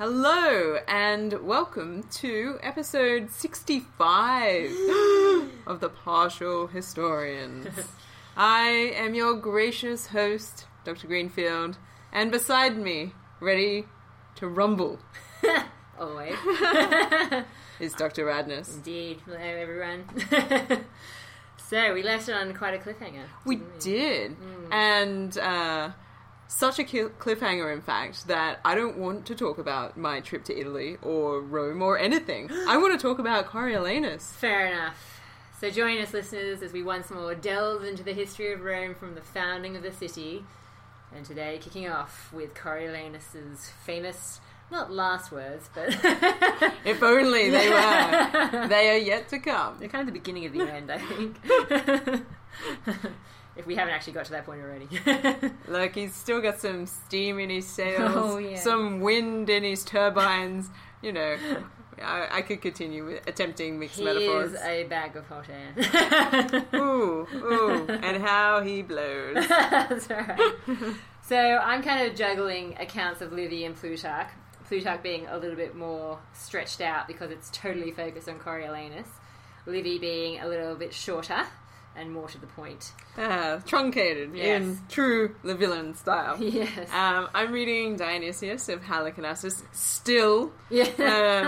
Hello and welcome to episode 65 of The Partial Historians. I am your gracious host, Dr. Greenfield, and beside me, ready to rumble, Always. is Dr. Radness. Indeed. Hello, everyone. so, we left it on quite a cliffhanger. We didn't did, and uh, such a cliffhanger, in fact, that I don't want to talk about my trip to Italy or Rome or anything. I want to talk about Coriolanus. Fair enough. So, join us, listeners, as we once more delve into the history of Rome from the founding of the city. And today, kicking off with Coriolanus's famous, not last words, but If only they were. They are yet to come. they're kind of the beginning of the end, I think. if we haven't actually got to that point already. Look, he's still got some steam in his sails, Oh, yeah. some wind in his turbines. You know, I, I could continue with attempting mixed he metaphors. is a bag of hot air. Ooh, ooh, and how he blows. That's right. so I'm kind of juggling accounts of Livy and Plutarch. Plutarch being a little bit more stretched out because it's totally focused on Coriolanus. Livy being a little bit shorter and more to the point. Ah, truncated Yes. in true the villain style. Yes. Um, I'm reading Dionysius of Halicarnassus, still yeah.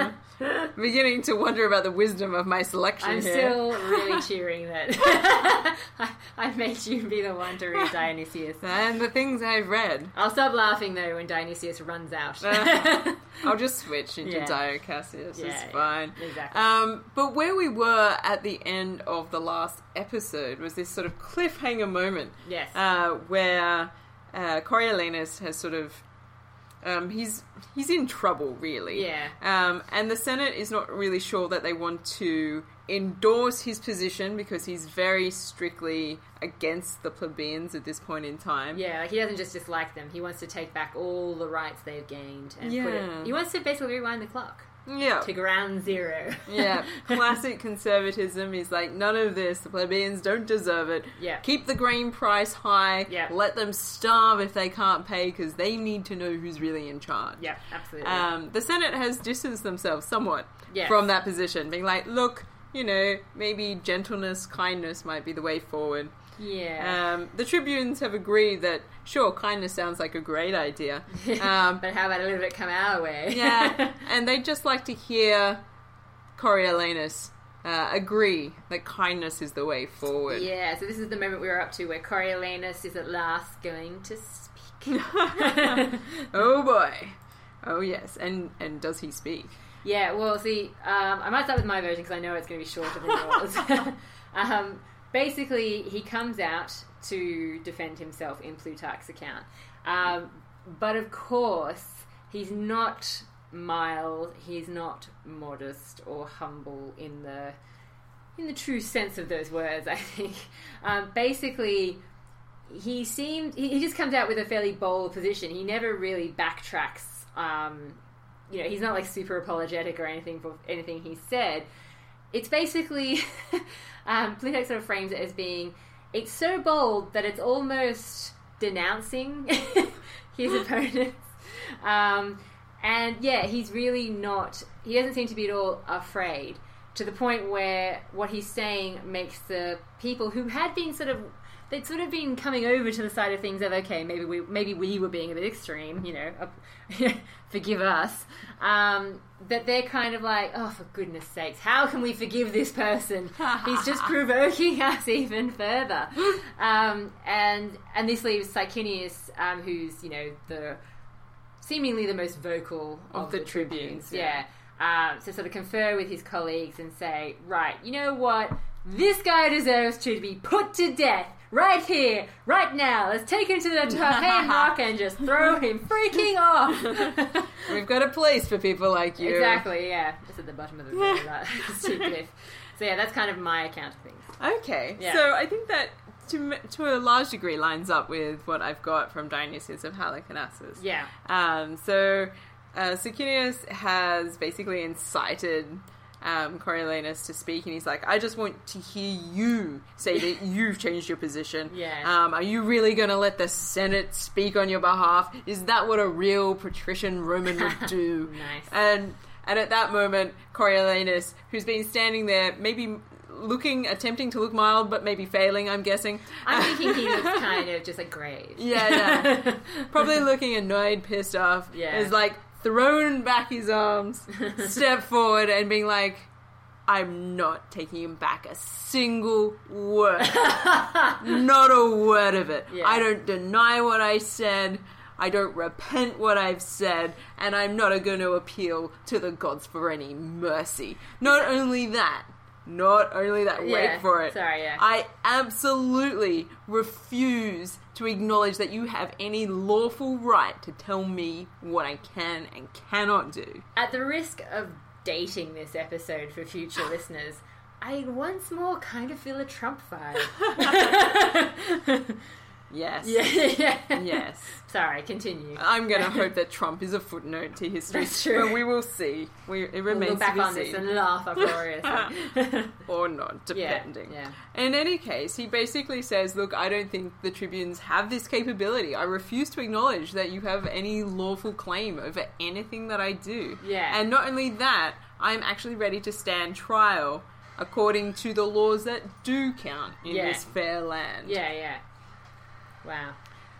um, beginning to wonder about the wisdom of my selection I'm here. still really cheering that I, I made you be the one to read Dionysius. And the things I've read. I'll stop laughing though when Dionysius runs out. Uh, I'll just switch into Yeah. Dio Cassius. Yeah, it's yeah, fine. exactly. Um, but where we were at the end of the last episode was this sort of cliffhanger moment yes. uh, where uh, Coriolanus has sort of um, he's he's in trouble really. Yeah. Um, and the Senate is not really sure that they want to endorse his position because he's very strictly against the plebeians at this point in time. Yeah, like he doesn't just dislike them. He wants to take back all the rights they've gained and put Yeah. it. He wants to basically rewind the clock Yeah. to ground zero. Yeah, classic conservatism is like none of this. The plebeians don't deserve it. Yeah. Keep the grain price high. Yeah. Let them starve if they can't pay because they need to know who's really in charge. yeah, absolutely. Um, the Senate has distanced themselves somewhat Yes. from that position, being like, look, you know, maybe gentleness, kindness might be the way forward. Yeah. Um, the tribunes have agreed that, sure, kindness sounds like a great idea. Um, but how about a little bit come our way? yeah, and they'd just like to hear Coriolanus uh, agree that kindness is the way forward. yeah, so this is the moment we were up to where Coriolanus is at last going to speak. oh boy. Oh yes, and and does he speak? Yeah, well, see, um, I might start with my version because I know it's going to be shorter than yours. um, basically, he comes out to defend himself in Plutarch's account. Um, but of course, he's not mild, he's not modest or humble in the in the true sense of those words, I think. Um, basically, he seemed he, just comes out with a fairly bold position. He never really backtracks. Um, you know, he's not like super apologetic or anything for anything he said. It's basically um, Plutarch sort of frames it as being it's so bold that it's almost denouncing his opponents. Um, and yeah, he's really not. He doesn't seem to be at all afraid to the point where what he's saying makes the people who had been sort of they'd sort of been coming over to the side of things of okay, maybe we maybe we were being a bit extreme, you know, forgive us. Um, that they're kind of like, oh, for goodness sakes, how can we forgive this person? He's just provoking us even further. Um, and and this leaves Sicinius, um, who's you know the seemingly the most vocal of, Of the tribunes, yeah. Um, to sort of confer with his colleagues and say, right, you know what? This guy deserves to be put to death right here, right now. Let's take him to the Rock and just throw him freaking off. We've got a place for people like you. exactly, yeah. It's at the bottom of the river, that cliff. So yeah, that's kind of my account of things. Okay, Yeah. so I think that to to a large degree lines up with what I've got from Dionysius of Halicarnassus. Yeah. Um, so uh, has basically incited um, Coriolanus to speak, and he's like, "I just want to hear you say that you've changed your position. Yeah. Um, are you really going to let the Senate speak on your behalf? Is that what a real patrician Roman would do?" Nice. And and at that moment, Coriolanus, who's been standing there, maybe looking, attempting to look mild, but maybe failing, I'm guessing. I'm thinking he looks kind of just like grave. Yeah, yeah. Probably looking annoyed, pissed off. Yeah. Is like thrown back his arms, step forward, and being like, I'm not taking him back a single word. not a word of it. Yeah. I don't deny what I said. I don't repent what I've said, and I'm not going to appeal to the gods for any mercy. Not only that, not only that, Yeah, wait for it. sorry, yeah. I absolutely refuse to acknowledge that you have any lawful right to tell me what I can and cannot do. At the risk of dating this episode for future listeners, I once more kind of feel a Trump vibe. Yes. yeah, yeah. Yes. Sorry, continue. I'm going to hope that Trump is a footnote to history. That's true. But we will see. We, it We'll remains look back to be on seen. this and laugh uproariously. or not, yeah, depending. yeah. In any case, he basically says, Look, I don't think the tribunes have this capability. I refuse to acknowledge that you have any lawful claim over anything that I do. Yeah. And not only that, I'm actually ready to stand trial according to the laws that do count in Yeah. this fair land. Yeah, yeah. Wow.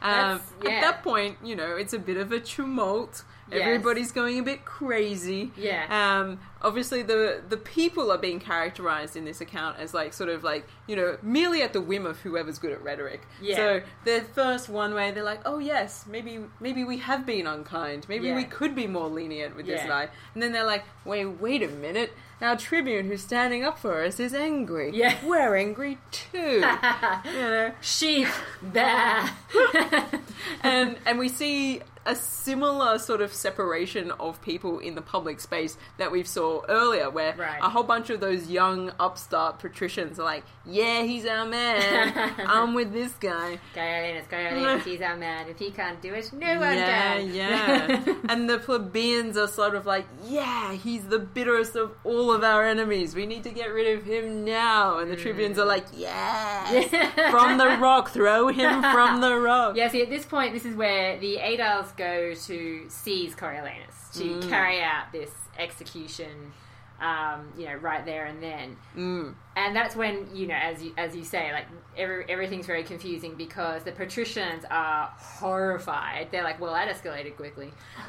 Um, yeah. At that point, you know, it's a bit of a tumult. Yes. Everybody's going a bit crazy. Yeah. Um, obviously, the the people are being characterized in this account as like sort of like you know merely at the whim of whoever's good at rhetoric. Yeah. So they're first one way they're like, oh yes, maybe maybe we have been unkind. Maybe Yeah. we could be more lenient with this guy. And then they're like, wait, wait a minute. Our tribune who's standing up for us is angry. Yeah. We're angry too. you know. Sheep. Bah. and and we see a similar sort of separation of people in the public space that we saw earlier, where Right. a whole bunch of those young upstart patricians are like, "Yeah, he's our man. I'm with this guy." Coriolanus, Coriolanus, he's our man. If he can't do it, no one yeah, can. yeah. and the plebeians are sort of like, "Yeah, he's the bitterest of all of our enemies. We need to get rid of him now." And the tribunes are like, "Yeah, from the rock, throw him from the rock." Yeah, see, at this point, this is where the aediles go to seize Coriolanus to Mm. carry out this execution, um, you know, right there and then. Mm. And that's when, you know, as you, as you say, like, every, everything's very confusing because the patricians are horrified. They're like, well, that escalated quickly.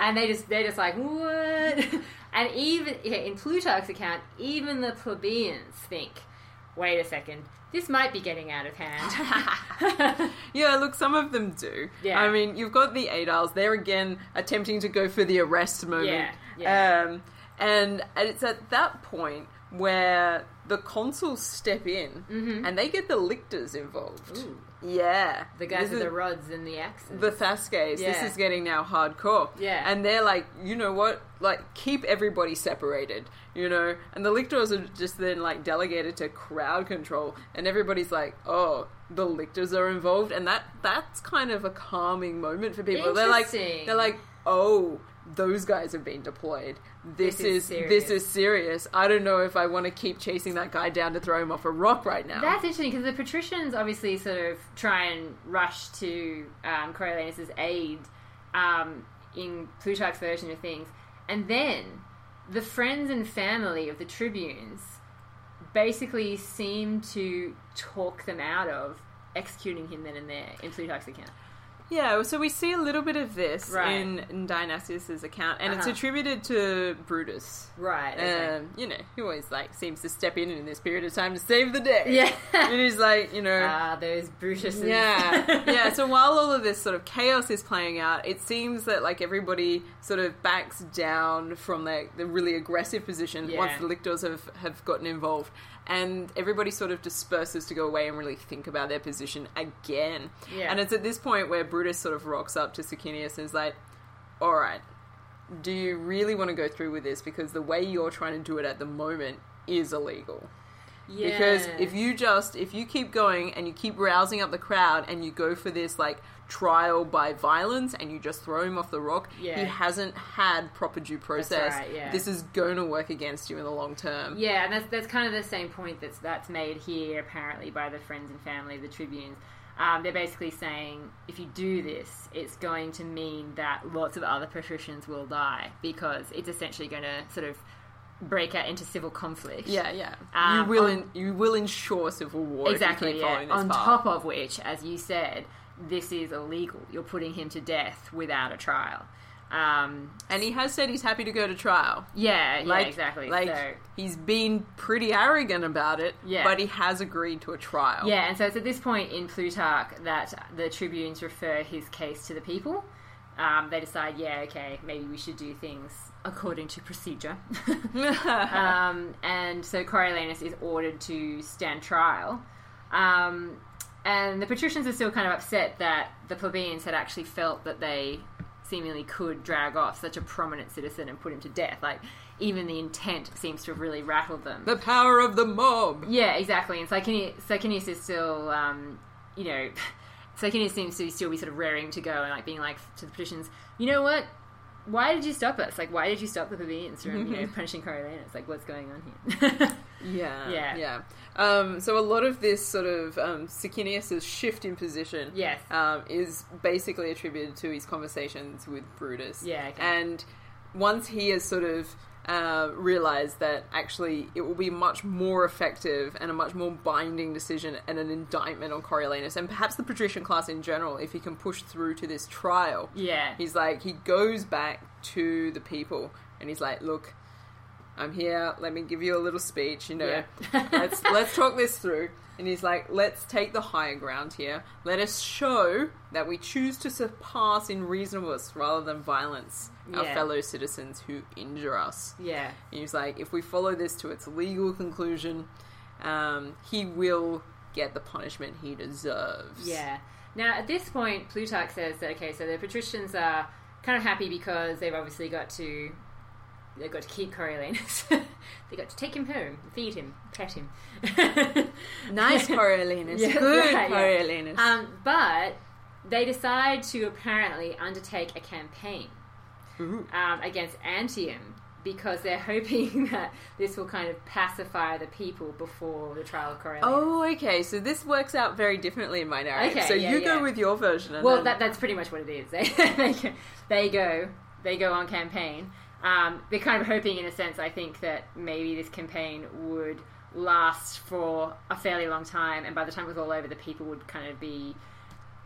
and they just, they're just like, what? And even, yeah, in Plutarch's account, even the plebeians think, wait a second, this might be getting out of hand. Yeah, look, some of them do. Yeah. I mean, you've got the aediles. They're again attempting to go for the arrest moment. Yeah, yeah. Um, and, and it's at that point where the consuls step in and they get the lictors involved. Mm-hmm. Ooh. Yeah. The guys This with is- the rods and the axes. the fasces. This is getting now hardcore. Yeah. And they're like, you know what? Like, keep everybody separated, you know? And the lictors are just then, like, delegated to crowd control. And everybody's like, oh, the lictors are involved. And that that's kind of a calming moment for people. They're like, they're like, oh, those guys have been deployed. This, This is is, this is serious. I don't know if I want to keep chasing that guy down to throw him off a rock right now. That's interesting because the patricians obviously sort of try and rush to um, Coriolanus's aid um, in Plutarch's version of things, and then the friends and family of the tribunes basically seem to talk them out of executing him then and there in Plutarch's account. Yeah, so we see a little bit of this Right. in, in Dionysius's account, and it's Uh-huh. attributed to Brutus. Right. Um, you know, he always like seems to step in in this period of time to save the day. Yeah. and he's like, you know, Ah, those Brutuses. yeah, yeah. So while all of this sort of chaos is playing out, it seems that like everybody sort of backs down from the, the really aggressive position Yeah. once the lictors have have gotten involved, and everybody sort of disperses to go away and really think about their position again. Yeah. And it's at this point where Brutus sort of rocks up to Sicinius and is like, "All right." Do you really want to go through with this? Because the way you're trying to do it at the moment is illegal. Because if you just if you keep going and you keep rousing up the crowd and you go for this like trial by violence and you just throw him off the rock, Yeah. he hasn't had proper due process. right, yeah. This is going to work against you in the long term. Yeah, and that's that's kind of the same point that's that's made here apparently by the friends and family of the tribunes. Um, they're basically saying if you do this, it's going to mean that lots of other patricians will die because it's essentially going to sort of break out into civil conflict. Yeah, yeah. Um, you will on- in, you will ensure civil war exactly. if you keep Yeah. this On path. top of which, as you said, this is illegal. You're putting him to death without a trial. Um, and he has said he's happy to go to trial. yeah, yeah, exactly. Like so, he's been pretty arrogant about it. Yeah. But he has agreed to a trial. Yeah, and so it's at this point in Plutarch that the tribunes refer his case to the people. Um, they decide, yeah, okay, maybe we should do things according to procedure. um, and so Coriolanus is ordered to stand trial. Um, and the patricians are still kind of upset that the plebeians had actually felt that they seemingly could drag off such a prominent citizen and put him to death. Like, even the intent seems to have really rattled them. the power of the mob. Yeah, exactly. And Sicinius is still, um, you know, Sicinius seems to still be sort of raring to go and like being like to the patricians, you know what? Why did you stop us? Like, why did you stop the plebeians from, you know, punishing Coriolanus? Like, what's going on here? Yeah, Yeah. yeah. Um, so a lot of this sort of um, Sicinius's shift in position, Yes. um, is basically attributed to his conversations with Brutus. Yeah, okay. and once he has sort of uh, realized that actually it will be much more effective and a much more binding decision and an indictment on Coriolanus and perhaps the patrician class in general if he can push through to this trial. yeah. He's like, he goes back to the people and he's like, look, I'm here. Let me give you a little speech. You know, Yeah. let's let's talk this through. And he's like, let's take the higher ground here. Let us show that we choose to surpass in reasonableness rather than violence our Yeah. fellow citizens who injure us. yeah. And he's like, if we follow this to its legal conclusion, um, he will get the punishment he deserves. Yeah. Now, at this point, Plutarch says that okay, so the patricians are kind of happy because they've obviously got to they've got to keep Coriolanus. they got to take him home, feed him, pet him. Nice Coriolanus. Yeah, Good yeah. Coriolanus. um, but they decide to apparently undertake a campaign um, against Antium because they're hoping that this will kind of pacify the people before the trial of Coriolanus. Oh, okay. So this works out very differently in my narrative. Okay, so yeah, you yeah. go with your version. And Well, then- that, that's pretty much what it is. They, they, go, they go they go on campaign. Um, they're kind of hoping, in a sense, I think that maybe this campaign would last for a fairly long time, and by the time it was all over, the people would kind of be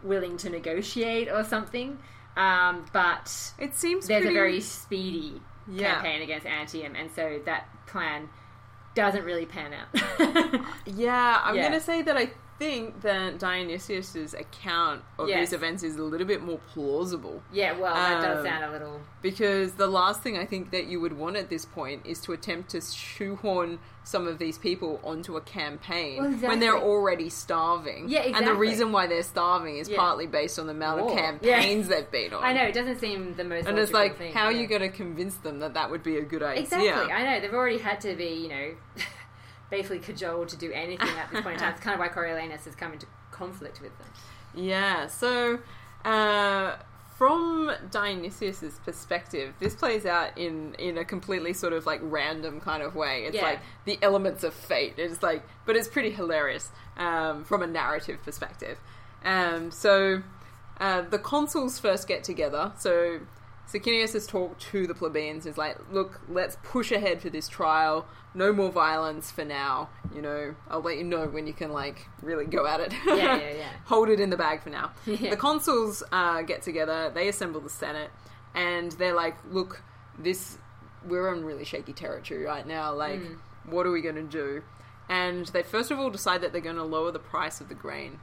willing to negotiate or something. Um, but it seems there's pretty... a very speedy Yeah. campaign against Antium, and so that plan doesn't really pan out. Yeah, I'm Yeah. going to say that I think that Dionysius's account of Yes. these events is a little bit more plausible yeah, well, that does Um, sound a little. because the last thing I think that you would want at this point is to attempt to shoehorn some of these people onto a campaign Well, when they're already starving. Yeah, exactly. And the reason why they're starving is Yeah. partly based on the amount War. of Yeah. campaigns they've been on. I know it doesn't seem the most. And it's like, thing, how are you going to convince them that that would be a good idea? Exactly. I know they've already had to be, you know, basically cajoled to do anything at this point in time. It's kind of why Coriolanus has come into conflict with them. Yeah, so uh, from Dionysius's perspective, this plays out in in a completely sort of like random kind of way. It's Yeah. like the elements of fate. It's like, but it's pretty hilarious um, from a narrative perspective. Um, so uh, the consuls first get together. So Sicinius has talked to the plebeians. Is like, look, let's push ahead for this trial. No more violence for now. You know, I'll let you know when you can like really go at it. Yeah, yeah, yeah. Hold it in the bag for now. Yeah. The consuls uh, get together. They assemble the senate, and they're like, look, this we're on really shaky territory right now. Like, Mm. what are we going to do? And they first of all decide that they're going to lower the price of the grain.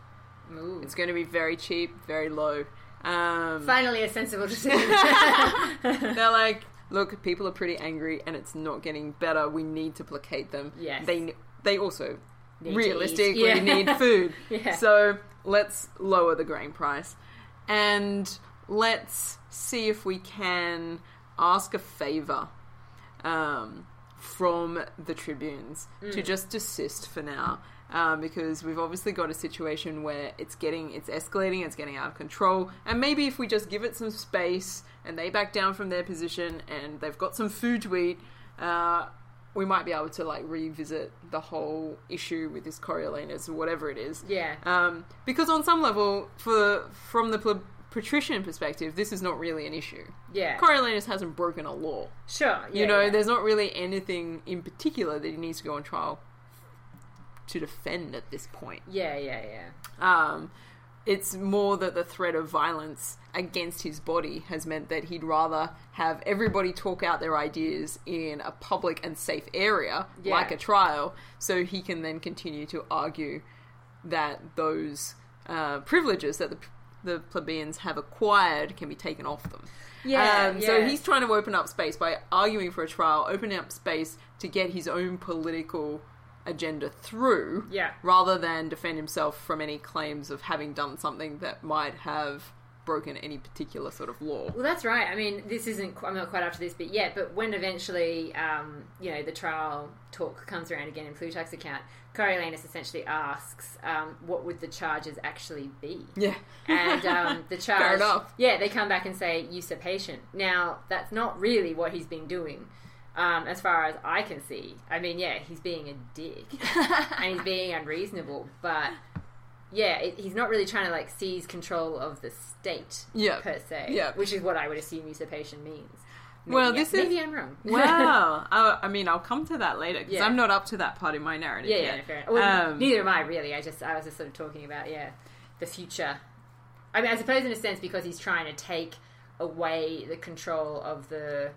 Ooh. It's going to be very cheap, very low. Um, Finally, a sensible decision. they're like, look, people are pretty angry, and it's not getting better. We need to placate them. Yes. They they also Need realistically. Yeah. need food. Yeah. So let's lower the grain price, and let's see if we can ask a favor um, from the tribunes Mm. to just desist for now. Um, because we've obviously got a situation where it's getting, it's escalating, it's getting out of control, and maybe if we just give it some space and they back down from their position and they've got some food to eat, uh, we might be able to like revisit the whole issue with this Coriolanus or whatever it is. Yeah. Um, because on some level, for from the pl- patrician perspective, this is not really an issue. Yeah. Coriolanus hasn't broken a law. Sure. Yeah, you know, yeah. there's not really anything in particular that he needs to go on trial to defend at this point. Yeah, yeah, yeah. Um, it's more that the threat of violence against his body has meant that he'd rather have everybody talk out their ideas in a public and safe area, Yeah. like a trial, so he can then continue to argue that those uh, privileges that the, the plebeians have acquired can be taken off them. Yeah, Um, So he's trying to open up space by arguing for a trial, opening up space to get his own political agenda through Yeah. rather than defend himself from any claims of having done something that might have broken any particular sort of law. Well, that's right. I mean, this isn't. I'm not quite up to this bit yet, but when eventually, um, you know, the trial talk comes around again in Plutarch's account, Coriolanus essentially asks, um, "What would the charges actually be?" Yeah. And um, the charge, Fair enough. yeah, they come back and say usurpation. Now, that's not really what he's been doing, um, as far as I can see. I mean, yeah, he's being a dick and he's being unreasonable, but yeah, it, he's not really trying to like seize control of the state Yeah. per se, Yeah. which is what I would assume usurpation means. Maybe Well, this is- maybe I'm wrong. Well, I, I mean, I'll come to that later because Yeah. I'm not up to that part in my narrative yeah, yet. yeah, fair enough. Well, Um, neither am I really. I just I was just sort of talking about yeah the future. I mean, I suppose in a sense because he's trying to take away the control of the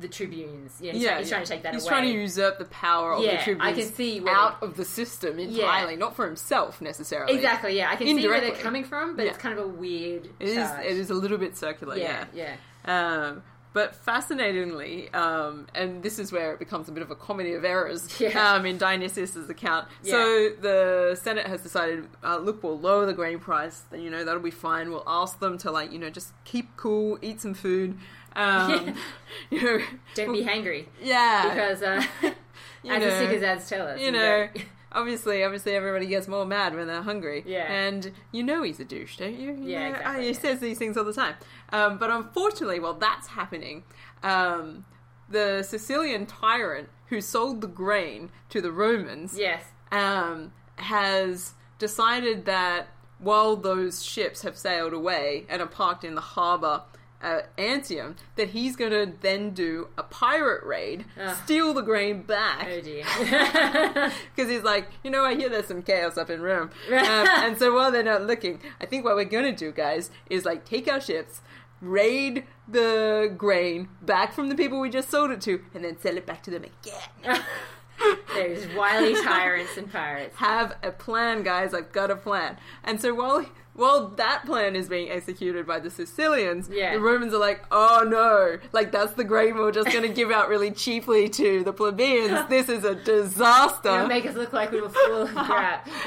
the tribunes. Know, he's, yeah, trying, he's yeah. trying to take that away. He's away. trying to usurp the power of Yeah, the tribunes I can see where out of the system entirely, not for himself necessarily. exactly. Yeah, I can see where they're coming from, but Yeah. it's kind of a weird. It is. charge. It is a little bit circular. Yeah, Yeah. yeah. Um, but fascinatingly, um, and this is where it becomes a bit of a comedy of errors Yeah. um, in Dionysius's account. Yeah. So the Senate has decided, uh, look, we'll lower the grain price. Then you know that'll be fine. We'll ask them to like you know just keep cool, eat some food. Um, Don't be hangry yeah, because uh, you as know, the Snickers ads tell us, you know. Obviously, obviously, everybody gets more mad when they're hungry. Yeah. and you know he's a douche, don't you? You Yeah, know, exactly, ah, he yeah. says these things all the time. Um, but unfortunately, while that's happening, um, the Sicilian tyrant who sold the grain to the Romans yes, um, has decided that while those ships have sailed away and are parked in the harbour at Antium, that he's going to then do a pirate raid, Ugh. steal the grain back. oh dear. Because he's like, you know, I hear there's some chaos up in Rome. Um, and so while they're not looking, I think what we're going to do, guys, is like take our ships, raid the grain back from the people we just sold it to, and then sell it back to them again. There's wily tyrants and pirates. Have a plan, guys. I've got a plan. And so while while that plan is being executed by the Sicilians, Yeah. the Romans are like, oh no, like that's the grain we're just going to give out really cheaply to the plebeians. This is a disaster. It'll make us look like we were full of crap.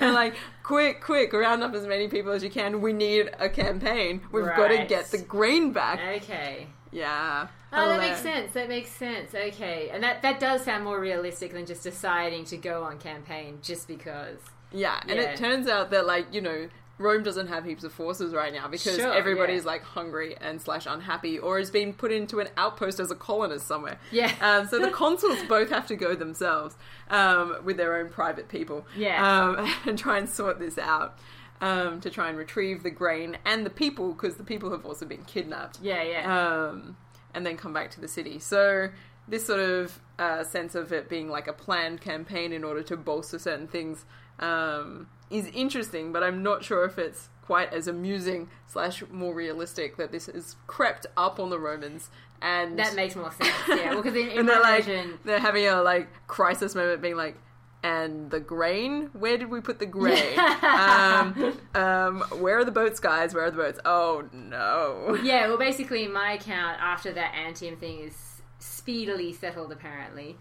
and like, quick, quick, round up as many people as you can. We need a campaign. We've got to get the grain back. okay. Yeah. Oh, that makes sense. That makes sense. Okay, and that that does sound more realistic than just deciding to go on campaign just because. Yeah, and Yeah. it turns out that like you know Rome doesn't have heaps of forces right now because Sure, everybody's yeah. like hungry and slash unhappy or has been put into an outpost as a colonist somewhere. Yeah. Um, so the consuls both have to go themselves um, with their own private people. Yeah. Um, and try and sort this out. Um, to try and retrieve the grain and the people because the people have also been kidnapped Yeah, yeah. um, and then come back to the city. So this sort of uh, sense of it being like a planned campaign in order to bolster certain things um, is interesting, but I'm not sure if it's quite as amusing slash more realistic that this has crept up on the Romans and that makes more sense. Yeah, well, because in, in they're like version, they're having a like crisis moment, being like. And the grain? Where did we put the grain? um, um, where are the boats, guys? Where are the boats? Oh no! yeah, well, basically, in my account after that Antium thing is speedily settled, apparently.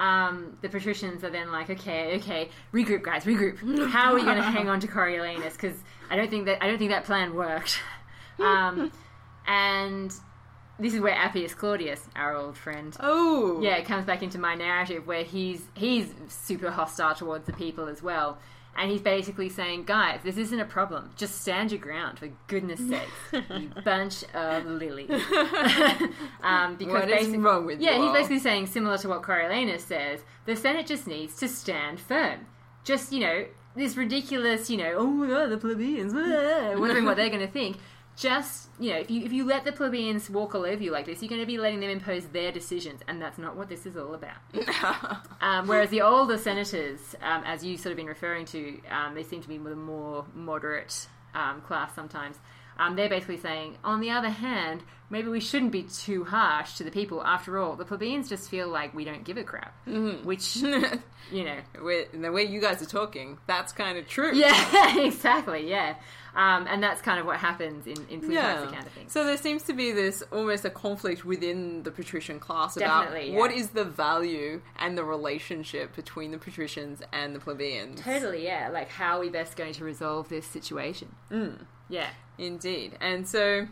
Um, the patricians are then like, okay, okay, regroup, guys, regroup. How are we going to hang on to Coriolanus? Because I don't think that I don't think that plan worked. Um, and this is where Appius Claudius, our old friend, Oh, yeah, it comes back into my narrative where he's he's super hostile towards the people as well. And he's basically saying, guys, this isn't a problem. Just stand your ground, for goodness sake, you bunch of lilies. um, because What is wrong with yeah, he's basically saying similar to what Coriolanus says. The Senate just needs to stand firm. Just you know, this ridiculous, you know, oh my god, the plebeians, ah," wondering what they're going to think. Just you know, if you if you let the plebeians walk all over you like this, you're going to be letting them impose their decisions, and that's not what this is all about. Um, whereas the older senators, um, as you sort of been referring to, um, they seem to be the more moderate um, class sometimes. Um, they're basically saying, on the other hand, maybe we shouldn't be too harsh to the people. After all, the plebeians just feel like we don't give a crap, which you know, the way you guys are talking, that's kind of true. yeah, exactly, yeah, um, and that's kind of what happens in in Plutarch's account of things. So there seems to be this almost a conflict within the patrician class about yeah. what is the value and the relationship between the patricians and the plebeians. Totally, yeah. Like, how are we best going to resolve this situation? Mm. Yeah. Indeed. And so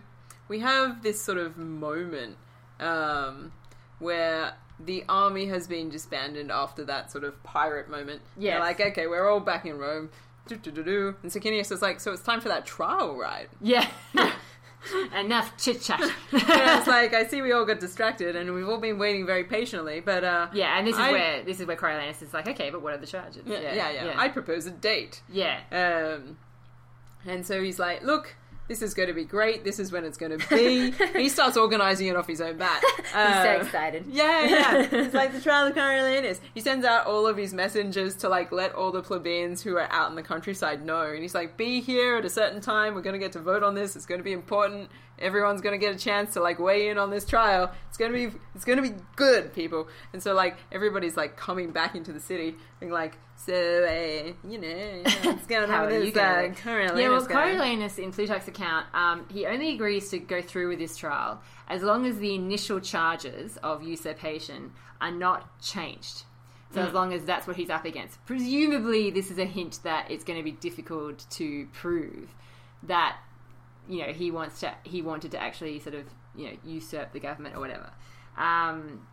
we have this sort of moment um, where the army has been disbanded after that sort of pirate moment. Yeah, They're like, okay, we're all back in Rome. Do-do-do-do. And Sicinius is like, so it's time for that trial, right? Yeah. Enough chit chat. And it's like, I see we all got distracted and we've all been waiting very patiently, but uh, yeah, and this is I- where this is where Coriolanus is like, okay, but what are the charges? yeah, yeah, yeah, I propose a date. yeah. Um, and so he's like, look, this is going to be great. This is when it's going to be. he starts organizing it off his own bat. He's so Uh, excited. Yeah, yeah. It's like the trial of Coriolanus. He sends out all of his messengers to like let all the plebeians who are out in the countryside know. And he's like, be here at a certain time. We're going to get to vote on this. It's going to be important. Everyone's going to get a chance to like weigh in on this trial. It's going to be it's going to be good, people. And so like everybody's like coming back into the city and like, so uh, you know, what's going How on with this uh, Coriolanus Yeah, well, guy? Coriolanus in Plutarch's account, um, he only agrees to go through with this trial as long as the initial charges of usurpation are not changed. So as long as that's what he's up against. Presumably, this is a hint that it's going to be difficult to prove that you know he wants to he wanted to actually sort of you know usurp the government or whatever. Um,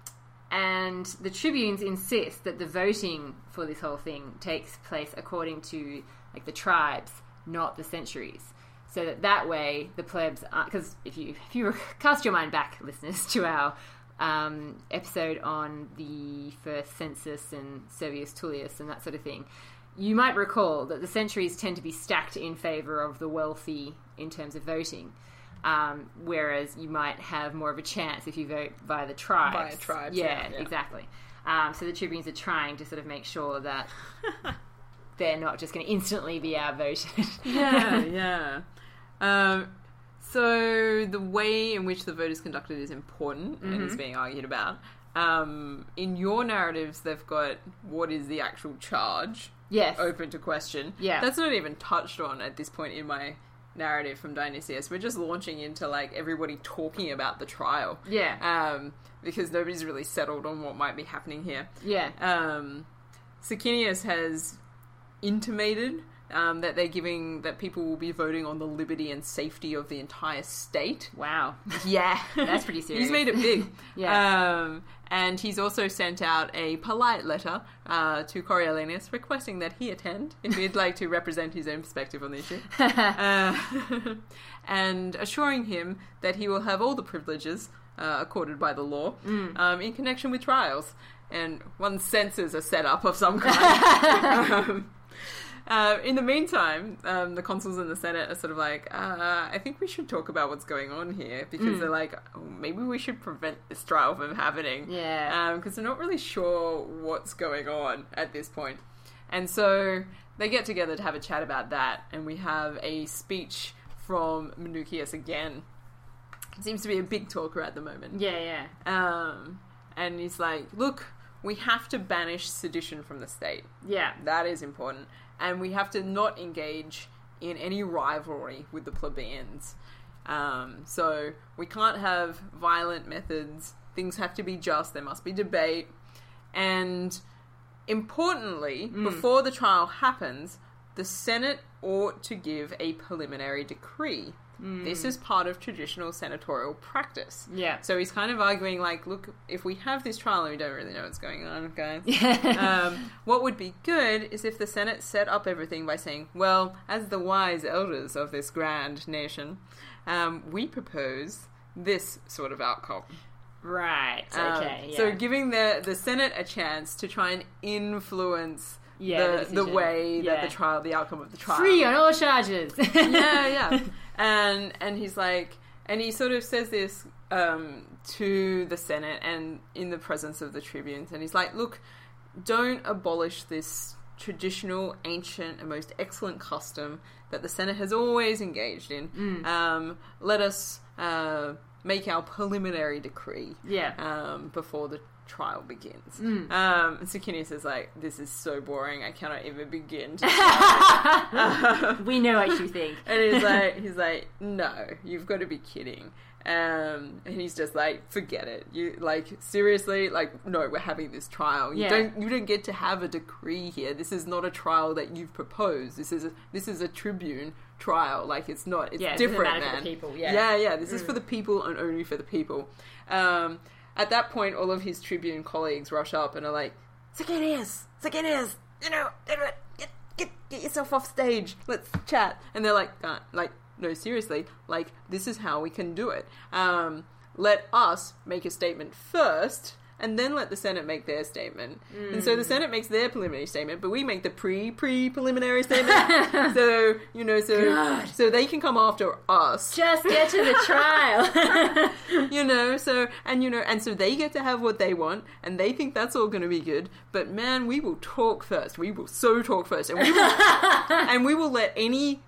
and the tribunes insist that the voting for this whole thing takes place according to like the tribes, not the centuries. So that that way the plebs, because if you if you cast your mind back, listeners, to our um, episode on the first census and Servius Tullius and that sort of thing, you might recall that the centuries tend to be stacked in favor of the wealthy in terms of voting. Um, whereas you might have more of a chance if you vote via the tribes. Via tribes, yeah, yeah, exactly. Um, so the tribunes are trying to sort of make sure that they're not just going to instantly be outvoted. yeah, yeah. Um, so the way in which the vote is conducted is important and Mm-hmm. is being argued about. Um, in your narratives, they've got what is the actual charge yes. open to question. Yeah. that's not even touched on at this point in my narrative from Dionysius. We're just launching into like everybody talking about the trial. Yeah. Um, because nobody's really settled on what might be happening here yeah. um, Sicinius has intimated um, that they're giving that people will be voting on the liberty and safety of the entire state. Wow. Yeah, That's pretty serious. He's made it big. Yeah. Um, and he's also sent out a polite letter uh, to Coriolanus requesting that he attend if he'd like to represent his own perspective on the issue. Uh, and assuring him that he will have all the privileges uh, accorded by the law um, in connection with trials. And one's senses are set up of some kind. um, uh, in the meantime, um, the consuls in the Senate are sort of like, uh, I think we should talk about what's going on here because they're like, oh, maybe we should prevent this trial from happening. Yeah. Because they're not really sure what's going on at this point. And so they get together to have a chat about that, and we have a speech from Minucius again. Seems to be a big talker at the moment. yeah, yeah. Um, and he's like, look, we have to banish sedition from the state. Yeah. That is important. And we have to not engage in any rivalry with the plebeians. Um, so we can't have violent methods. Things have to be just. There must be debate. And importantly, before the trial happens, the Senate ought to give a preliminary decree. This Hmm. is part of traditional senatorial practice. Yeah. So he's kind of arguing, like, look, if we have this trial and we don't really know what's going on, guys, um, what would be good is if the Senate set up everything by saying, well, as the wise elders of this grand nation, um, we propose this sort of outcome. right. Um, Okay. yeah. So giving the the Senate a chance to try and influence Yeah, the the, the, way that the trial, the outcome of the trial, free on all charges. yeah, yeah. And and he's like, and he sort of says this um, to the Senate and in the presence of the tribunes, and he's like, look, don't abolish this traditional, ancient, and most excellent custom that the Senate has always engaged in. Mm. Um, let us uh, make our preliminary decree yeah. um, before the trial begins. Mm. Um, and is like, this is so boring. I cannot even begin to. we know what you think. and he's like, he's like, no, you've got to be kidding. Um, and he's just like, forget it. You like seriously, like, no, we're having this trial. You Yeah. don't, you don't get to have a decree here. This is not a trial that you've proposed. This is a, this is a tribune trial. Like, it's not. It's Yeah, different, man. the people, yeah. yeah, yeah. This is Mm. for the people and only for the people. Um, at that point, all of his tribune colleagues rush up and are like, Zacchaeus, Zacchaeus, you know, get, get, get yourself off stage. Let's chat. And they're like, uh, like, no, seriously, like, this is how we can do it. Um, let us make a statement first, and then let the Senate make their statement. And so the Mm. Senate makes their preliminary statement, but we make the pre pre preliminary statement. so you know, so God. so they can come after us Just get to the trial. you know so and you know and so they get to have what they want and they think that's all going to be good but man we will talk first we will so talk first and we will and we will let any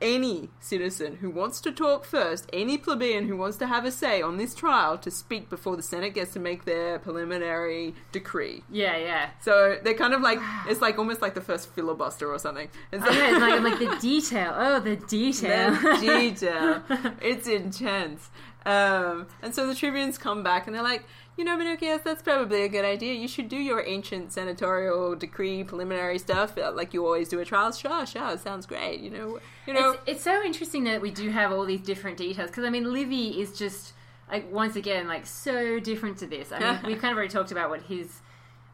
any citizen who wants to talk first any plebeian who wants to have a say on this trial to speak before the senate gets to make their preliminary decree yeah, yeah. so they're kind of like it's like almost like the first filibuster or something and so I it's like, like the detail. Oh, the detail. the detail. It's intense. Um, and so the tribunes come back and they're like, you know, Minucius, that's probably a good idea. You should do your ancient senatorial decree preliminary stuff uh, like you always do at trials. Sure, sure, sounds great. You know, you know. It's, it's so interesting that we do have all these different details because I mean, Livy is just like once again like so different to this. I mean, we've kind of already talked about what his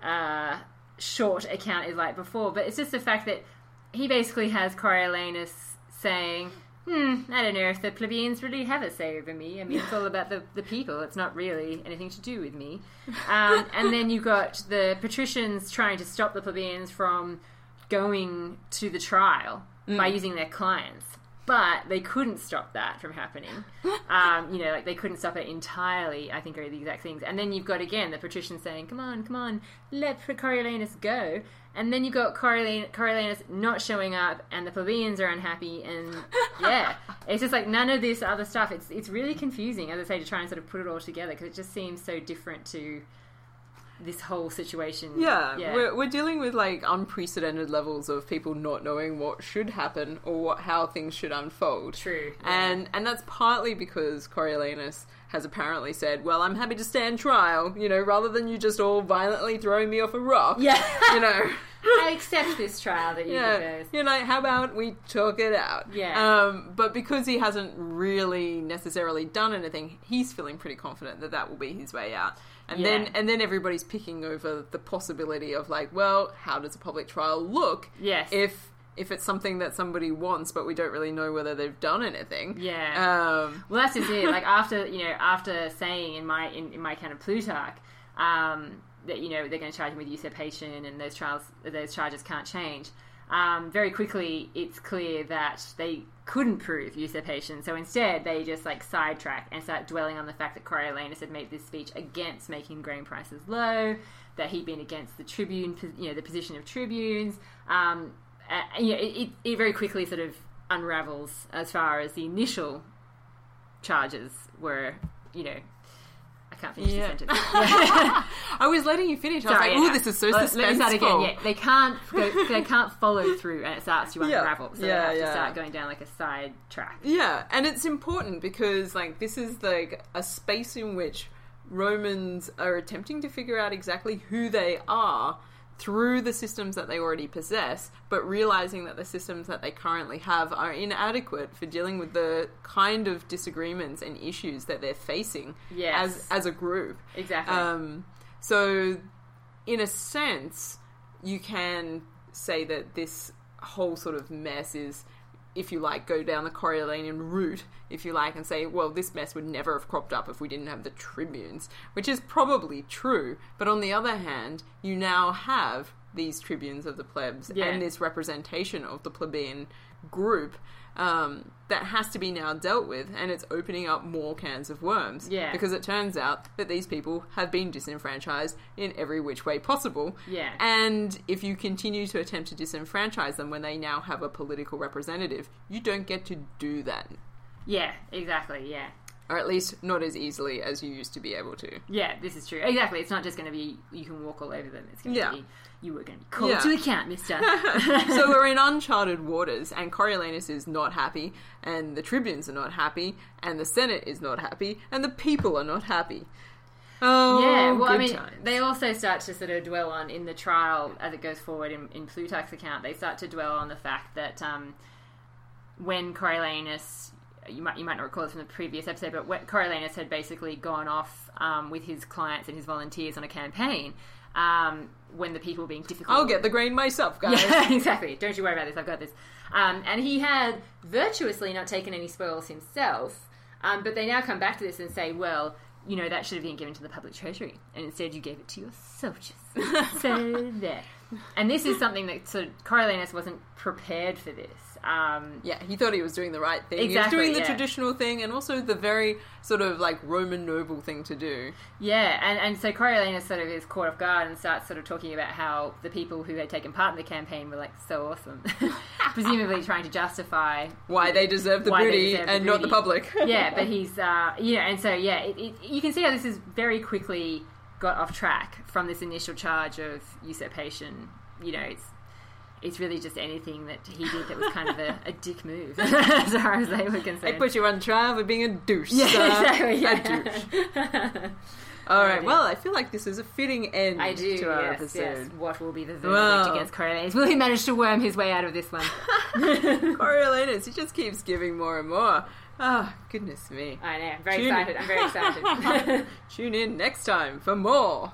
uh, short account is like before, but it's just the fact that he basically has Coriolanus saying. Hmm, I don't know if the plebeians really have a say over me. I mean, it's all about the, the people. It's not really anything to do with me. Um, and then you got the patricians trying to stop the plebeians from going to the trial by using their clients. But they couldn't stop that from happening. Um, you know, like they couldn't stop it entirely, I think are the exact things. And then you've got, again, the patricians saying, come on, come on, let Coriolanus go. And then you've got Coriolan- Coriolanus not showing up, and the plebeians are unhappy, and yeah, it's just like none of this other stuff. It's it's really confusing, as I say, to try and sort of put it all together because it just seems so different to this whole situation. yeah, yeah, We're, we're dealing with like unprecedented levels of people not knowing what should happen or what, how things should unfold. true. yeah. And and that's partly because Coriolanus has apparently said, "Well, I'm happy to stand trial, you know, rather than you just all violently throwing me off a rock." yeah, You know. I accept this trial that you yeah. propose. You know, how about we talk it out? Yeah. Um, but because he hasn't really necessarily done anything, he's feeling pretty confident that that will be his way out. And Yeah. then and then everybody's picking over the possibility of like, well, how does a public trial look Yes. if if it's something that somebody wants, but we don't really know whether they've done anything. Yeah. Um, Well, that's just it. Like after you know, after saying in my in, in my kind of Plutarch um, that you know they're going to charge him with usurpation and those trials those charges can't change. Um, very quickly, it's clear that they couldn't prove usurpation. So instead, they just like sidetrack and start dwelling on the fact that Coriolanus had made this speech against making grain prices low, that he'd been against the tribune, you know, the position of tribunes. Um, you know, it, it very quickly sort of unravels as far as the initial charges were, you know, I can't finish Yeah. the sentence. I was letting you finish. I was Sorry, like, yeah, "Ooh, this is so Let- suspenseful." Let me start again. Yeah, they can't go, they can't follow through, and it starts to Yeah. unravel. So Yeah, they have yeah. to start going down like a side track. Yeah, and it's important because like this is like a space in which Romans are attempting to figure out exactly who they are through the systems that they already possess, but realizing that the systems that they currently have are inadequate for dealing with the kind of disagreements and issues that they're facing Yes. as as a group. Exactly. Um, so, in a sense, you can say that this whole sort of mess is, if you like, go down the Coriolanus route, if you like, and say, well, this mess would never have cropped up if we didn't have the tribunes, which is probably true. But on the other hand, you now have these tribunes of the plebs Yeah. and this representation of the plebeian group. Um, that has to be now dealt with, and it's opening up more cans of worms. Yeah. Because it turns out that these people have been disenfranchised in every which way possible. Yeah. And if you continue to attempt to disenfranchise them when they now have a political representative, you don't get to do that. yeah, exactly. Yeah. Or at least not as easily as you used to be able to. Yeah, this is true. Exactly. It's not just going to be you can walk all over them. It's going to Yeah. be you were going to be called Yeah. to account, Mister. so we're in uncharted waters, and Coriolanus is not happy, and the tribunes are not happy, and the Senate is not happy, and the people are not happy. Oh, yeah. Well, I mean, times. they also start to sort of dwell on in the trial as it goes forward in, in Plutarch's account. They start to dwell on the fact that um, when Coriolanus, you might you might not recall this from the previous episode, but Coriolanus had basically gone off um, with his clients and his volunteers on a campaign. Um, when the people were being difficult, I'll get the grain myself, guys. Yeah, exactly. Don't you worry about this. I've got this. Um, and he had virtuously not taken any spoils himself. Um, but they now come back to this and say, well, you know, that should have been given to the public treasury. And instead you gave it to your soldiers. so there. And this is something that sort of Coriolanus wasn't prepared for this. Um, Yeah, he thought he was doing the right thing. he was doing the yeah. traditional thing and also the very sort of like Roman noble thing to do. Yeah, and, and so Coriolanus sort of is caught off guard and starts sort of talking about how the people who had taken part in the campaign were like so awesome, presumably trying to justify Why they deserve the booty deserve the and not the public. yeah, but he's uh, you know, and so yeah, it, it, you can see how this is very quickly got off track from this initial charge of usurpation. You know, it's it's really just anything that he did that was kind of a, a dick move, as far as they were concerned. They put you on trial for being a douche. yeah, sir. exactly. A douche. All right. well, I feel like this is a fitting end I do. to our yes, episode. yes. What will be the verdict Well. against Coriolanus? Will he manage to worm his way out of this one? Coriolanus, he just keeps giving more and more. Ah, oh, goodness me. I know. I'm very Tune excited. I'm very excited. Tune in next time for more.